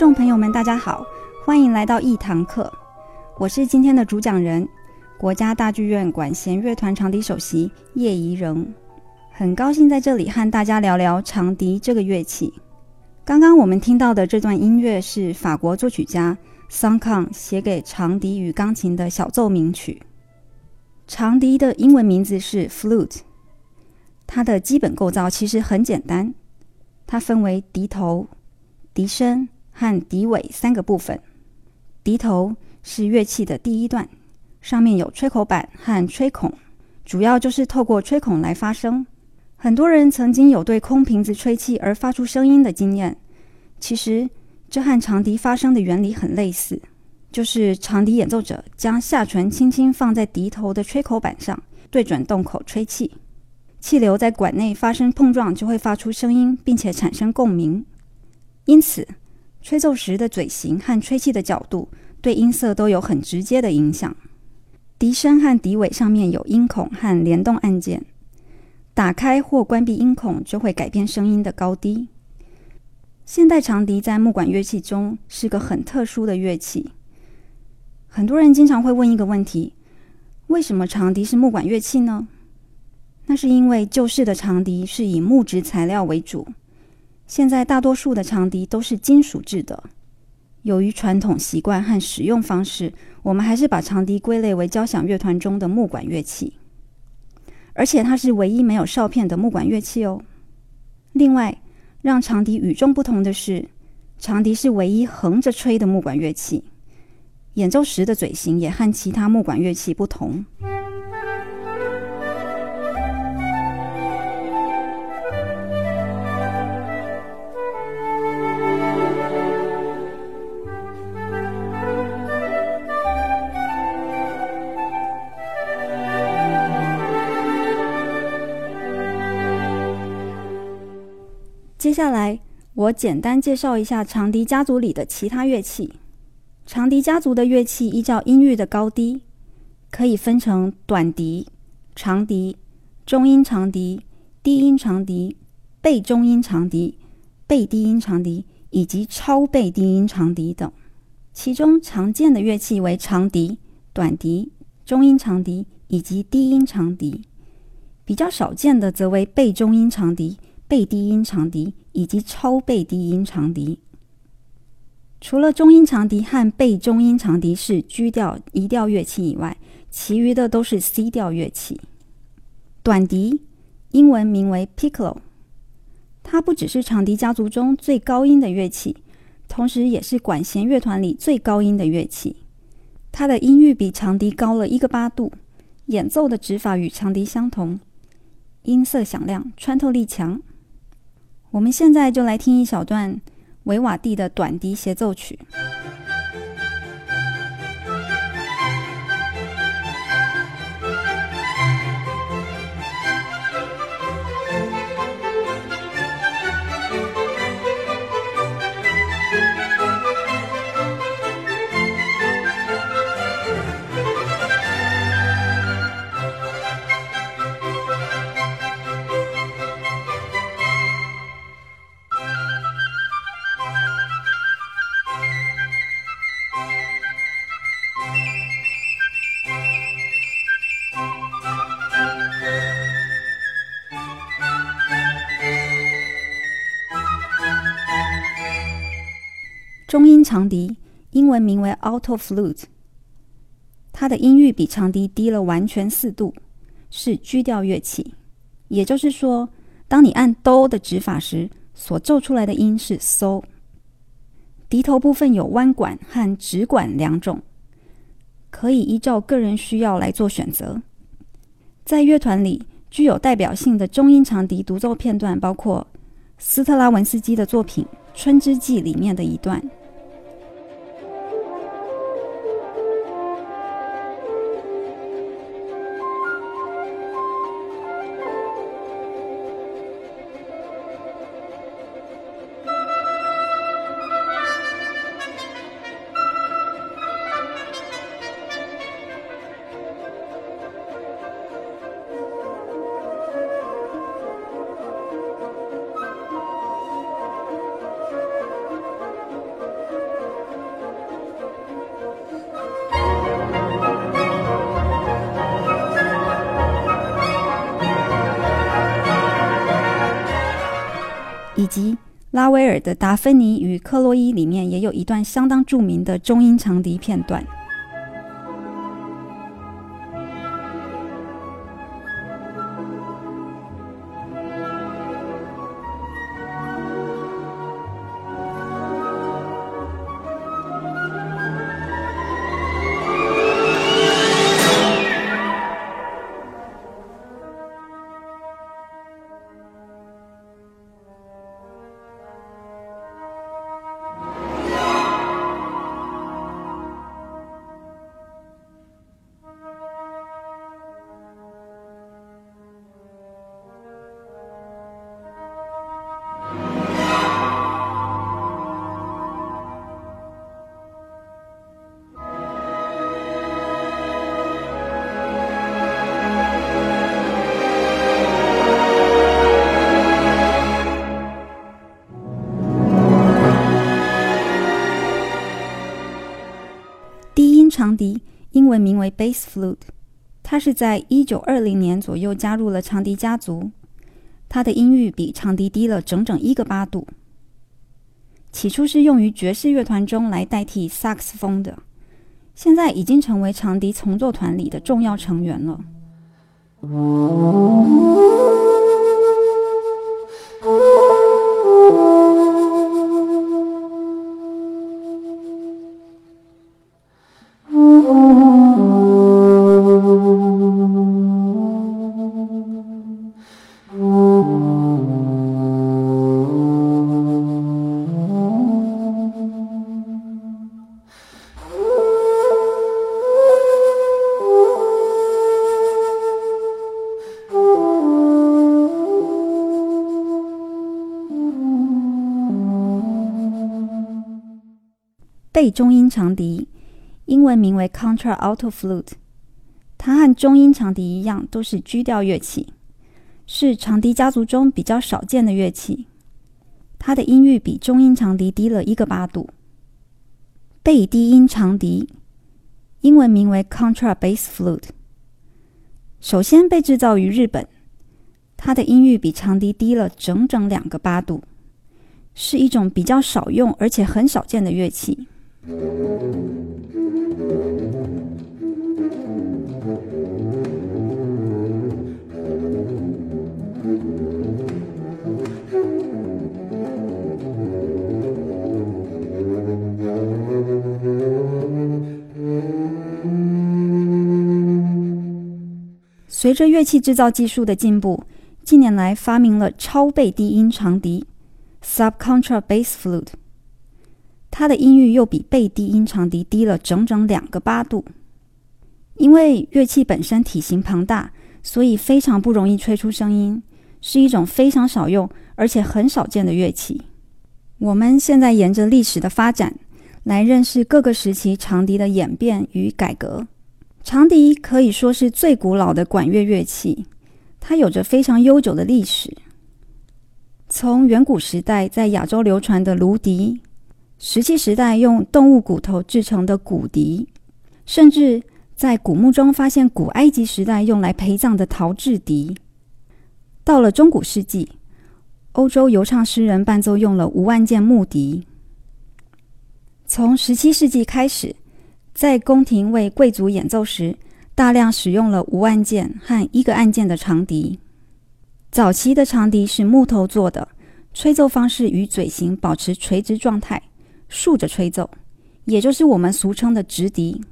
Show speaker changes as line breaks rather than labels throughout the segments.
众朋友们，大家好，欢迎来到一堂课。我是今天的主讲人，国家大剧院管弦乐团长笛首席叶怡仁。很高兴在这里和大家聊聊长笛这个乐器。刚刚我们听到的这段音乐是法国作曲家桑康写给长笛与钢琴的小奏鸣曲。长笛的英文名字是 flute，它的基本构造其实很简单，它分为笛头、笛身和笛尾三个部分。笛头是乐器的第一段，上面有吹口板和吹孔，主要就是透过吹孔来发声。很多人曾经有对空瓶子吹气而发出声音的经验，其实这和长笛发声的原理很类似。就是长笛演奏者将下唇轻轻放在笛头的吹口板上，对准洞口吹气，气流在管内发生碰撞，就会发出声音，并且产生共鸣。因此，吹奏时的嘴型和吹气的角度对音色都有很直接的影响。笛身和笛尾上面有音孔和联动按键，打开或关闭音孔就会改变声音的高低。现代长笛在木管乐器中是个很特殊的乐器。很多人经常会问一个问题：为什么长笛是木管乐器呢？那是因为旧式的长笛是以木质材料为主，现在大多数的长笛都是金属制的。由于传统习惯和使用方式，我们还是把长笛归类为交响乐团中的木管乐器，而且它是唯一没有哨片的木管乐器哦。另外，让长笛与众不同的是，长笛是唯一横着吹的木管乐器。演奏时的嘴型也和其他木管乐器不同。下来，我简单介绍一下长笛家族里的其他乐器。长笛家族的乐器依照音域的高低，可以分成短笛、长笛、中音长笛、低音长笛、倍中音长笛、倍低音长笛以及超倍低音长笛等。其中常见的乐器为长笛、短笛、中音长笛以及低音长笛，比较少见的则为倍中音长笛、倍低音长笛以及超倍低音长笛。除了中音长笛和倍中音长笛是 G 调移调乐器以外，其余的都是 C 调乐器。短笛英文名为 Piccolo，它不只是长笛家族中最高音的乐器，同时也是管弦乐团里最高音的乐器。它的音域比长笛高了一个八度，演奏的指法与长笛相同，音色响亮，穿透力强。我们现在就来听一小段。维瓦蒂的短笛协奏曲。长笛英文名为 Alto Flute，它的音域比长笛低了完全四度，是 G 调乐器。也就是说，当你按哆的指法时，所奏出来的音是 So。笛头部分有弯管和直管两种，可以依照个人需要来做选择。在乐团里，具有代表性的中音长笛独奏片段包括斯特拉文斯基的作品《春之祭》里面的一段。及拉威尔的《达芬妮与克洛伊》里面也有一段相当著名的中音长笛片段。长笛英文名为 bass flute，它是在一九二零年左右加入了长笛家族。它的音域比长笛低了整整一个八度。起初是用于爵士乐团中来代替萨克斯风的，现在已经成为长笛重奏团里的重要成员了。贝中音长笛，英文名为 contra alto Flute，它和中音长笛一样，都是 G 调乐器，是长笛家族中比较少见的乐器。它的音域比中音长笛低了一个八度。贝低音长笛，英文名为 Contrabass Flute，首先被制造于日本，它的音域比长笛低了整整两个八度，是一种比较少用而且很少见的乐器。随着乐器制造技术的进步，近年来发明了超倍低音长笛 （subcontrabass flute）。它的音域又比贝低音长笛低了整整两个八度。因为乐器本身体型庞大，所以非常不容易吹出声音，是一种非常少用而且很少见的乐器。我们现在沿着历史的发展来认识各个时期长笛的演变与改革。长笛可以说是最古老的管乐乐器，它有着非常悠久的历史。从远古时代在亚洲流传的芦笛。石器时代用动物骨头制成的骨笛，甚至在古墓中发现古埃及时代用来陪葬的陶制笛。到了中古世纪，欧洲游唱诗人伴奏用了无按键木笛。从十七世纪开始，在宫廷为贵族演奏时，大量使用了无按键和一个按键的长笛。早期的长笛是木头做的，吹奏方式与嘴型保持垂直状态。竖着吹奏，也就是我们俗称的直笛。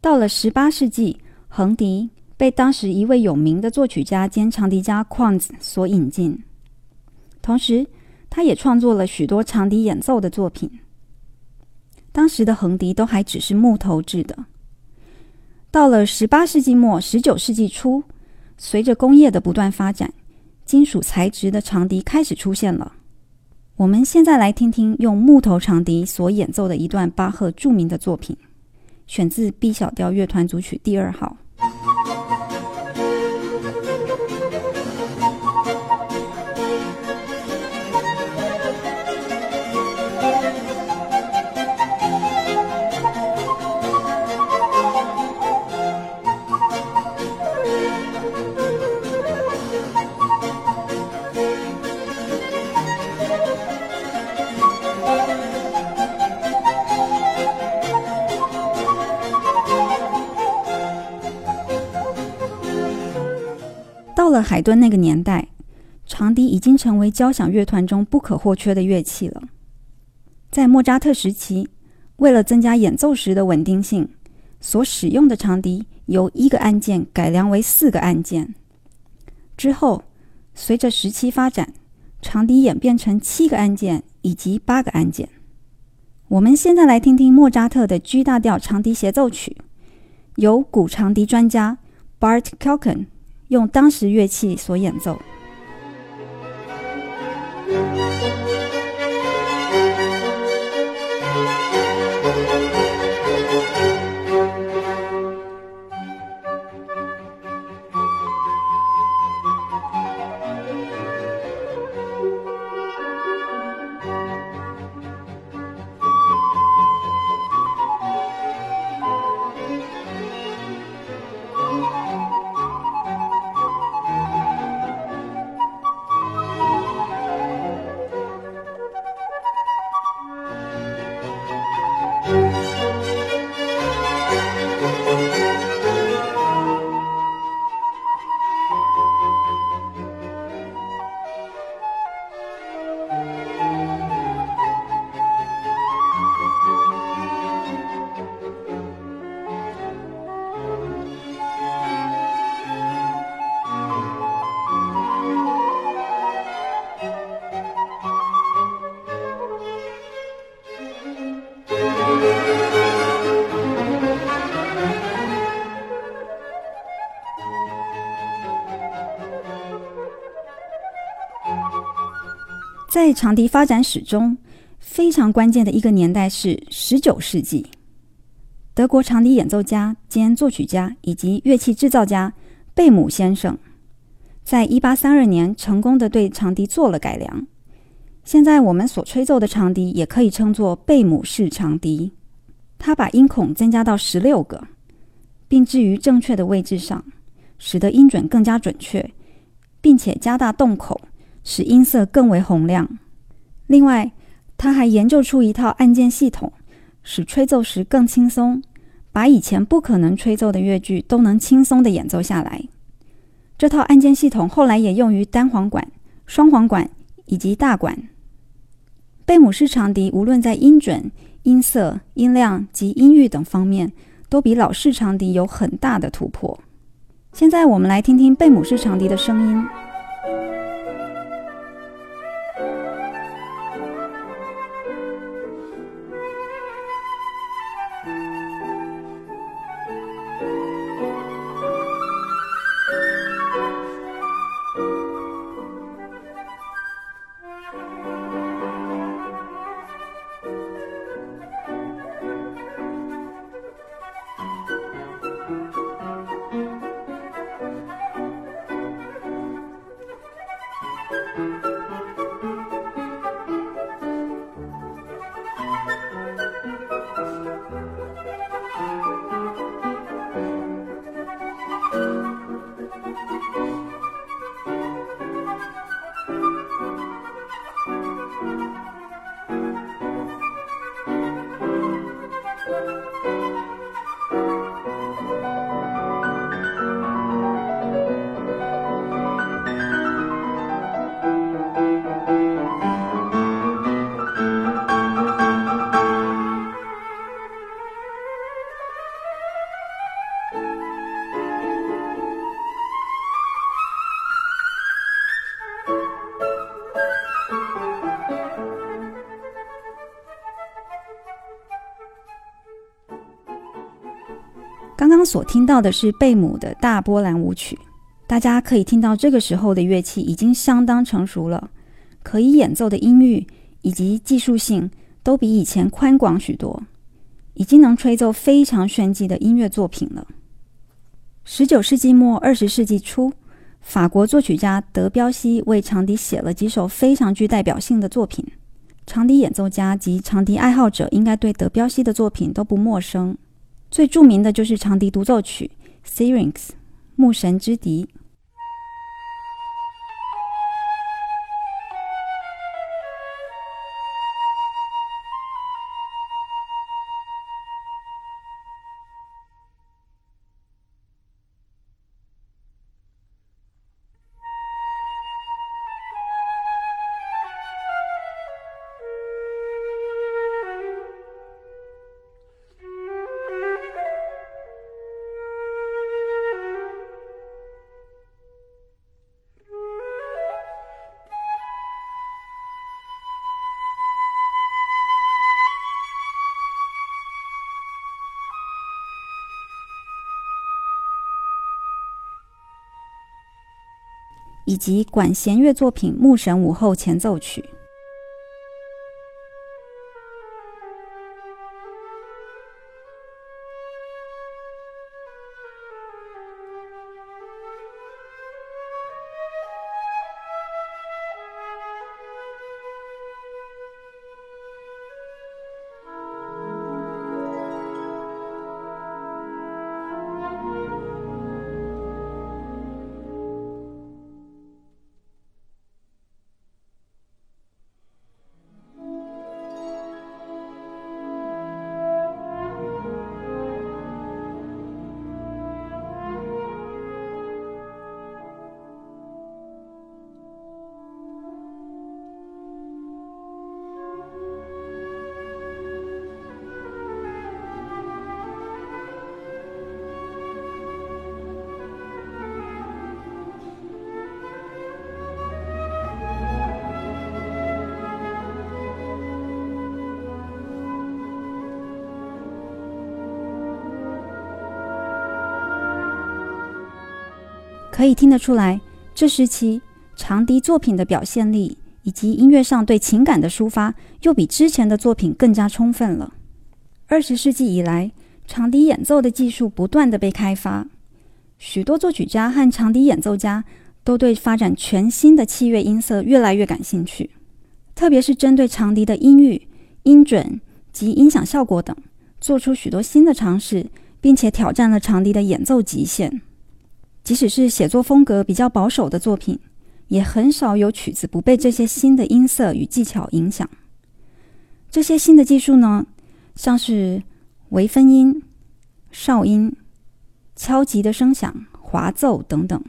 到了十八世纪，横笛被当时一位有名的作曲家兼长笛家 Quant 所引进，同时他也创作了许多长笛演奏的作品。当时的横笛都还只是木头制的。到了十八世纪末、十九世纪初，随着工业的不断发展，金属材质的长笛开始出现了。我们现在来听听用木头长笛所演奏的一段巴赫著名的作品，选自 B 小调乐团组曲第二号。了海顿那个年代，长笛已经成为交响乐团中不可或缺的乐器了。在莫扎特时期，为了增加演奏时的稳定性，所使用的长笛由一个按键改良为四个按键。之后，随着时期发展，长笛演变成七个按键以及八个按键。我们现在来听听莫扎特的 G 大调长笛协奏曲，由古长笛专家 Bart Kalken 用当时乐器所演奏。在长笛发展史中，非常关键的一个年代是十九世纪。德国长笛演奏家兼作曲家以及乐器制造家贝姆先生，在一八三二年成功的对长笛做了改良。现在我们所吹奏的长笛也可以称作贝姆式长笛。他把音孔增加到十六个，并置于正确的位置上，使得音准更加准确，并且加大洞口。使音色更为洪亮。另外，他还研究出一套按键系统，使吹奏时更轻松，把以前不可能吹奏的乐句都能轻松的演奏下来。这套按键系统后来也用于单簧管、双簧管以及大管。贝姆式长笛无论在音准、音色、音量及音域等方面，都比老式长笛有很大的突破。现在我们来听听贝姆式长笛的声音。所听到的是贝姆的大波兰舞曲，大家可以听到这个时候的乐器已经相当成熟了，可以演奏的音域以及技术性都比以前宽广许多，已经能吹奏非常炫技的音乐作品了。十九世纪末二十世纪初，法国作曲家德彪西为长笛写了几首非常具代表性的作品，长笛演奏家及长笛爱好者应该对德彪西的作品都不陌生。最著名的就是长笛独奏曲《Syrinx》牧神之笛。以及管弦乐作品《牧神午后前奏曲》。可以听得出来，这时期长笛作品的表现力以及音乐上对情感的抒发，又比之前的作品更加充分了。二十世纪以来，长笛演奏的技术不断的被开发，许多作曲家和长笛演奏家都对发展全新的器乐音色越来越感兴趣，特别是针对长笛的音域、音准及音响效果等，做出许多新的尝试，并且挑战了长笛的演奏极限。即使是写作风格比较保守的作品，也很少有曲子不被这些新的音色与技巧影响。这些新的技术呢，像是微分音、哨音、敲击的声响、滑奏等等，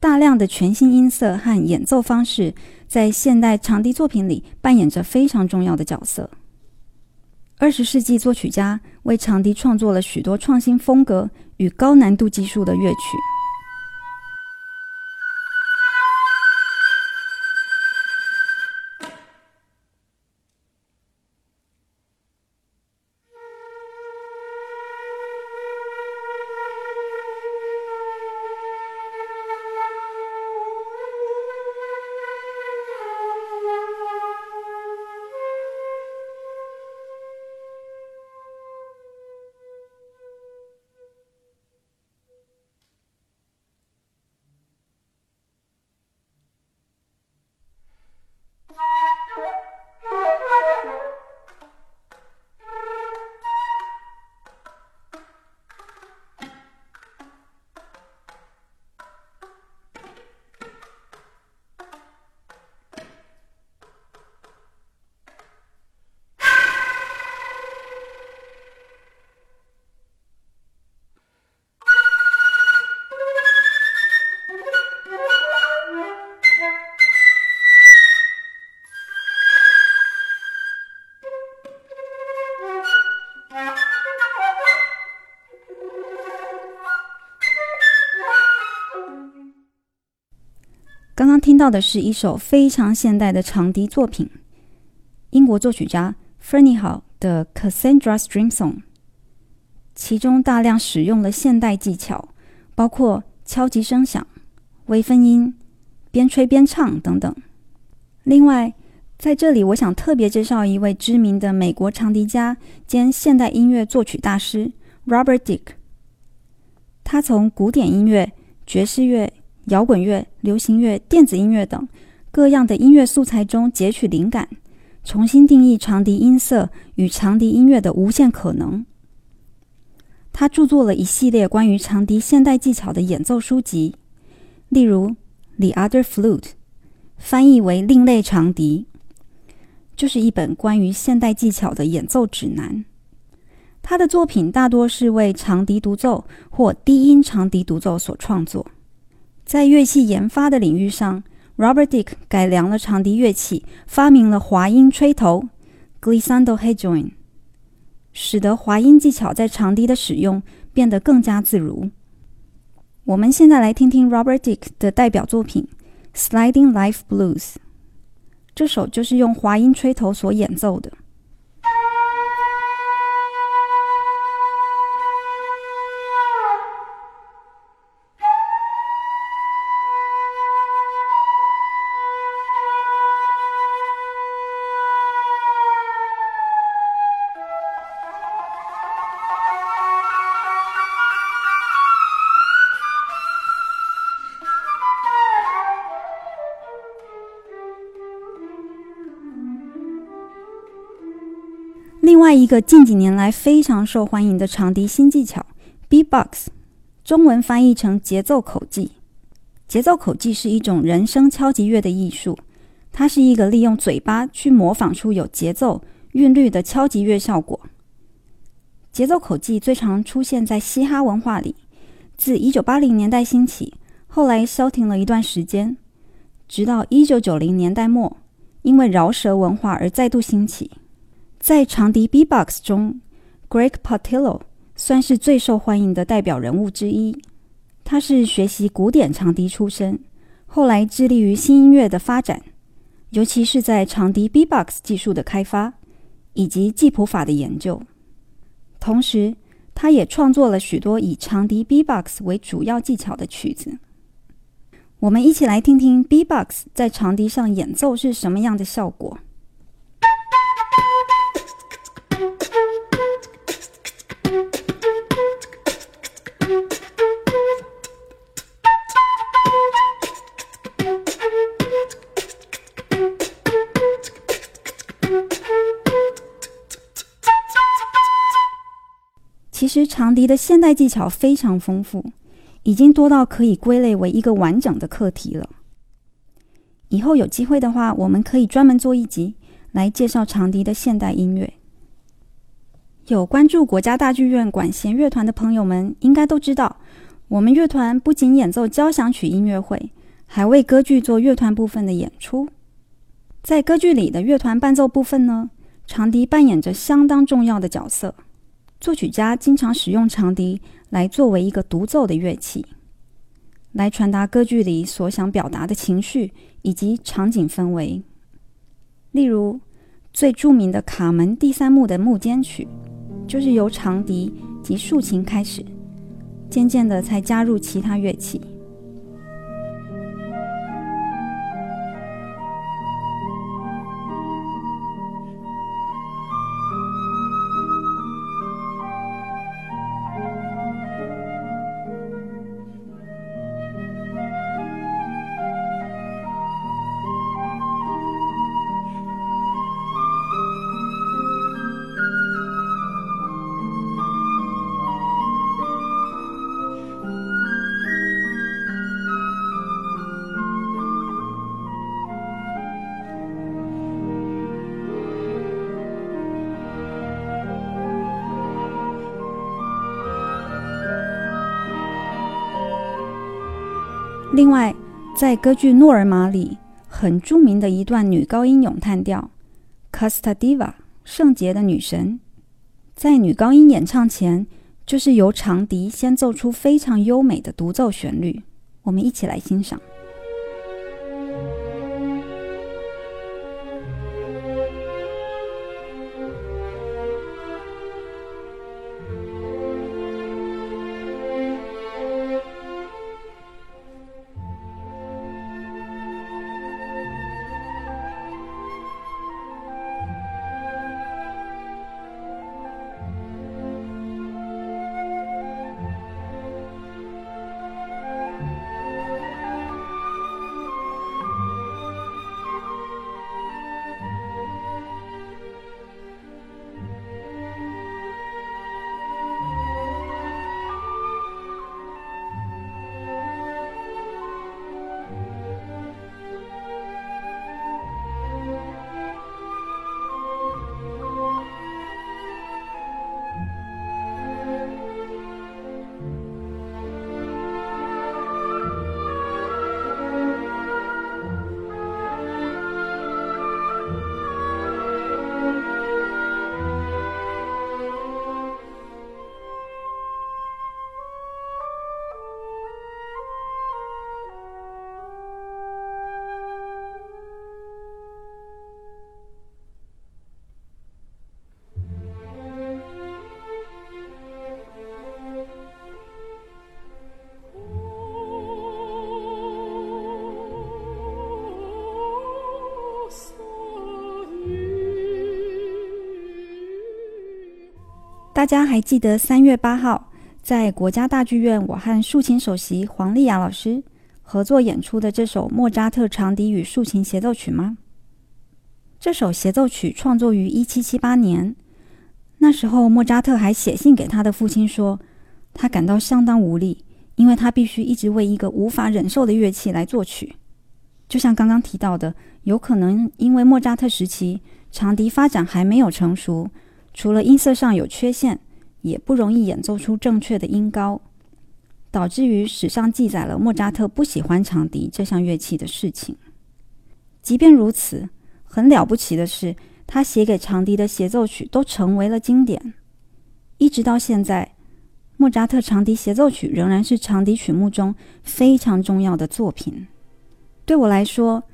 大量的全新音色和演奏方式，在现代长笛作品里扮演着非常重要的角色。二十世纪作曲家为长笛创作了许多创新风格与高难度技术的乐曲。听到的是一首非常现代的长笛作品，英国作曲家 Fernie 的《Cassandra Stream Song》，其中大量使用了现代技巧，包括敲击声响、微分音、边吹边唱等等。另外，在这里我想特别介绍一位知名的美国长笛家兼现代音乐作曲大师 Robert Dick，他从古典音乐、爵士乐。摇滚乐、流行乐、电子音乐等各样的音乐素材中截取灵感，重新定义长笛音色与长笛音乐的无限可能。他著作了一系列关于长笛现代技巧的演奏书籍，例如《The Other Flute》，翻译为“另类长笛”，就是一本关于现代技巧的演奏指南。他的作品大多是为长笛独奏或低音长笛独奏所创作。在乐器研发的领域上，Robert Dick 改良了长笛乐器，发明了滑音吹头 （glissando head joint），使得滑音技巧在长笛的使用变得更加自如。我们现在来听听 Robert Dick 的代表作品《Sliding Life Blues》，这首就是用滑音吹头所演奏的。外一个近几年来非常受欢迎的长笛新技巧 bebox 中文翻译成节奏口技。节奏口技是一种人声敲击乐的艺术，它是一个利用嘴巴去模仿出有节奏、韵律的敲击乐效果。节奏口技最常出现在嘻哈文化里，自1980年代兴起，后来消停了一段时间，直到1990年代末，因为饶舌文化而再度兴起。在长笛 B-box 中，Greg Potillo 算是最受欢迎的代表人物之一。他是学习古典长笛出身，后来致力于新音乐的发展，尤其是在长笛 B-box 技术的开发以及记谱法的研究。同时，他也创作了许多以长笛 B-box 为主要技巧的曲子。我们一起来听听 B-box 在长笛上演奏是什么样的效果。实长笛的现代技巧非常丰富，已经多到可以归类为一个完整的课题了。以后有机会的话，我们可以专门做一集来介绍长笛的现代音乐。有关注国家大剧院管弦乐团的朋友们，应该都知道，我们乐团不仅演奏交响曲音乐会，还为歌剧做乐团部分的演出。在歌剧里的乐团伴奏部分呢，长笛扮演着相当重要的角色。作曲家经常使用长笛来作为一个独奏的乐器，来传达歌剧里所想表达的情绪以及场景氛围。例如，最著名的《卡门》第三幕的幕间曲，就是由长笛及竖琴开始，渐渐的才加入其他乐器。另外，在歌剧《诺尔玛》里很著名的一段女高音咏叹调《Casta Diva》圣洁的女神，在女高音演唱前，就是由长笛先奏出非常优美的独奏旋律。我们一起来欣赏。大家还记得三月八号在国家大剧院，我和竖琴首席黄丽雅老师合作演出的这首莫扎特长笛与竖琴协奏曲吗？这首协奏曲创作于一七七八年，那时候，莫扎特还写信给他的父亲说，他感到相当无力，因为他必须一直为一个无法忍受的乐器来作曲。就像刚刚提到的，有可能因为莫扎特时期长笛发展还没有成熟，除了音色上有缺陷，也不容易演奏出正确的音高，导致于史上记载了莫扎特不喜欢长笛这项乐器的事情。即便如此，很了不起的是。他写给长笛的协奏曲都成为了经典，一直到现在，莫扎特长笛协奏曲仍然是长笛曲目中非常重要的作品。对我来说，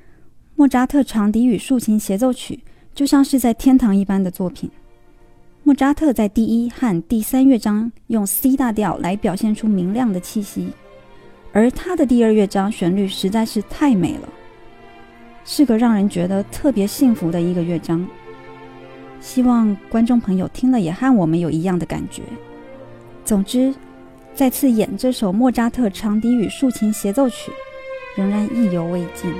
莫扎特长笛与竖琴协奏曲就像是在天堂一般的作品。莫扎特在第一和第三乐章用 C 大调来表现出明亮的气息，而他的第二乐章旋律实在是太美了，是个让人觉得特别幸福的一个乐章。希望观众朋友听了也和我们有一样的感觉。总之，再次演这首莫扎特长笛与竖琴协奏曲，仍然意犹未尽。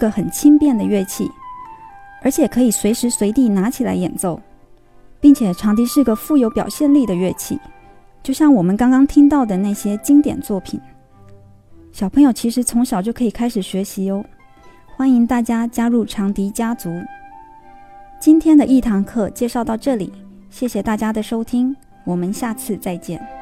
个很轻便的乐器，而且可以随时随地拿起来演奏，并且长笛是个富有表现力的乐器，就像我们刚刚听到的那些经典作品。小朋友其实从小就可以开始学习哦，欢迎大家加入长笛家族。今天的一堂课介绍到这里，谢谢大家的收听，我们下次再见。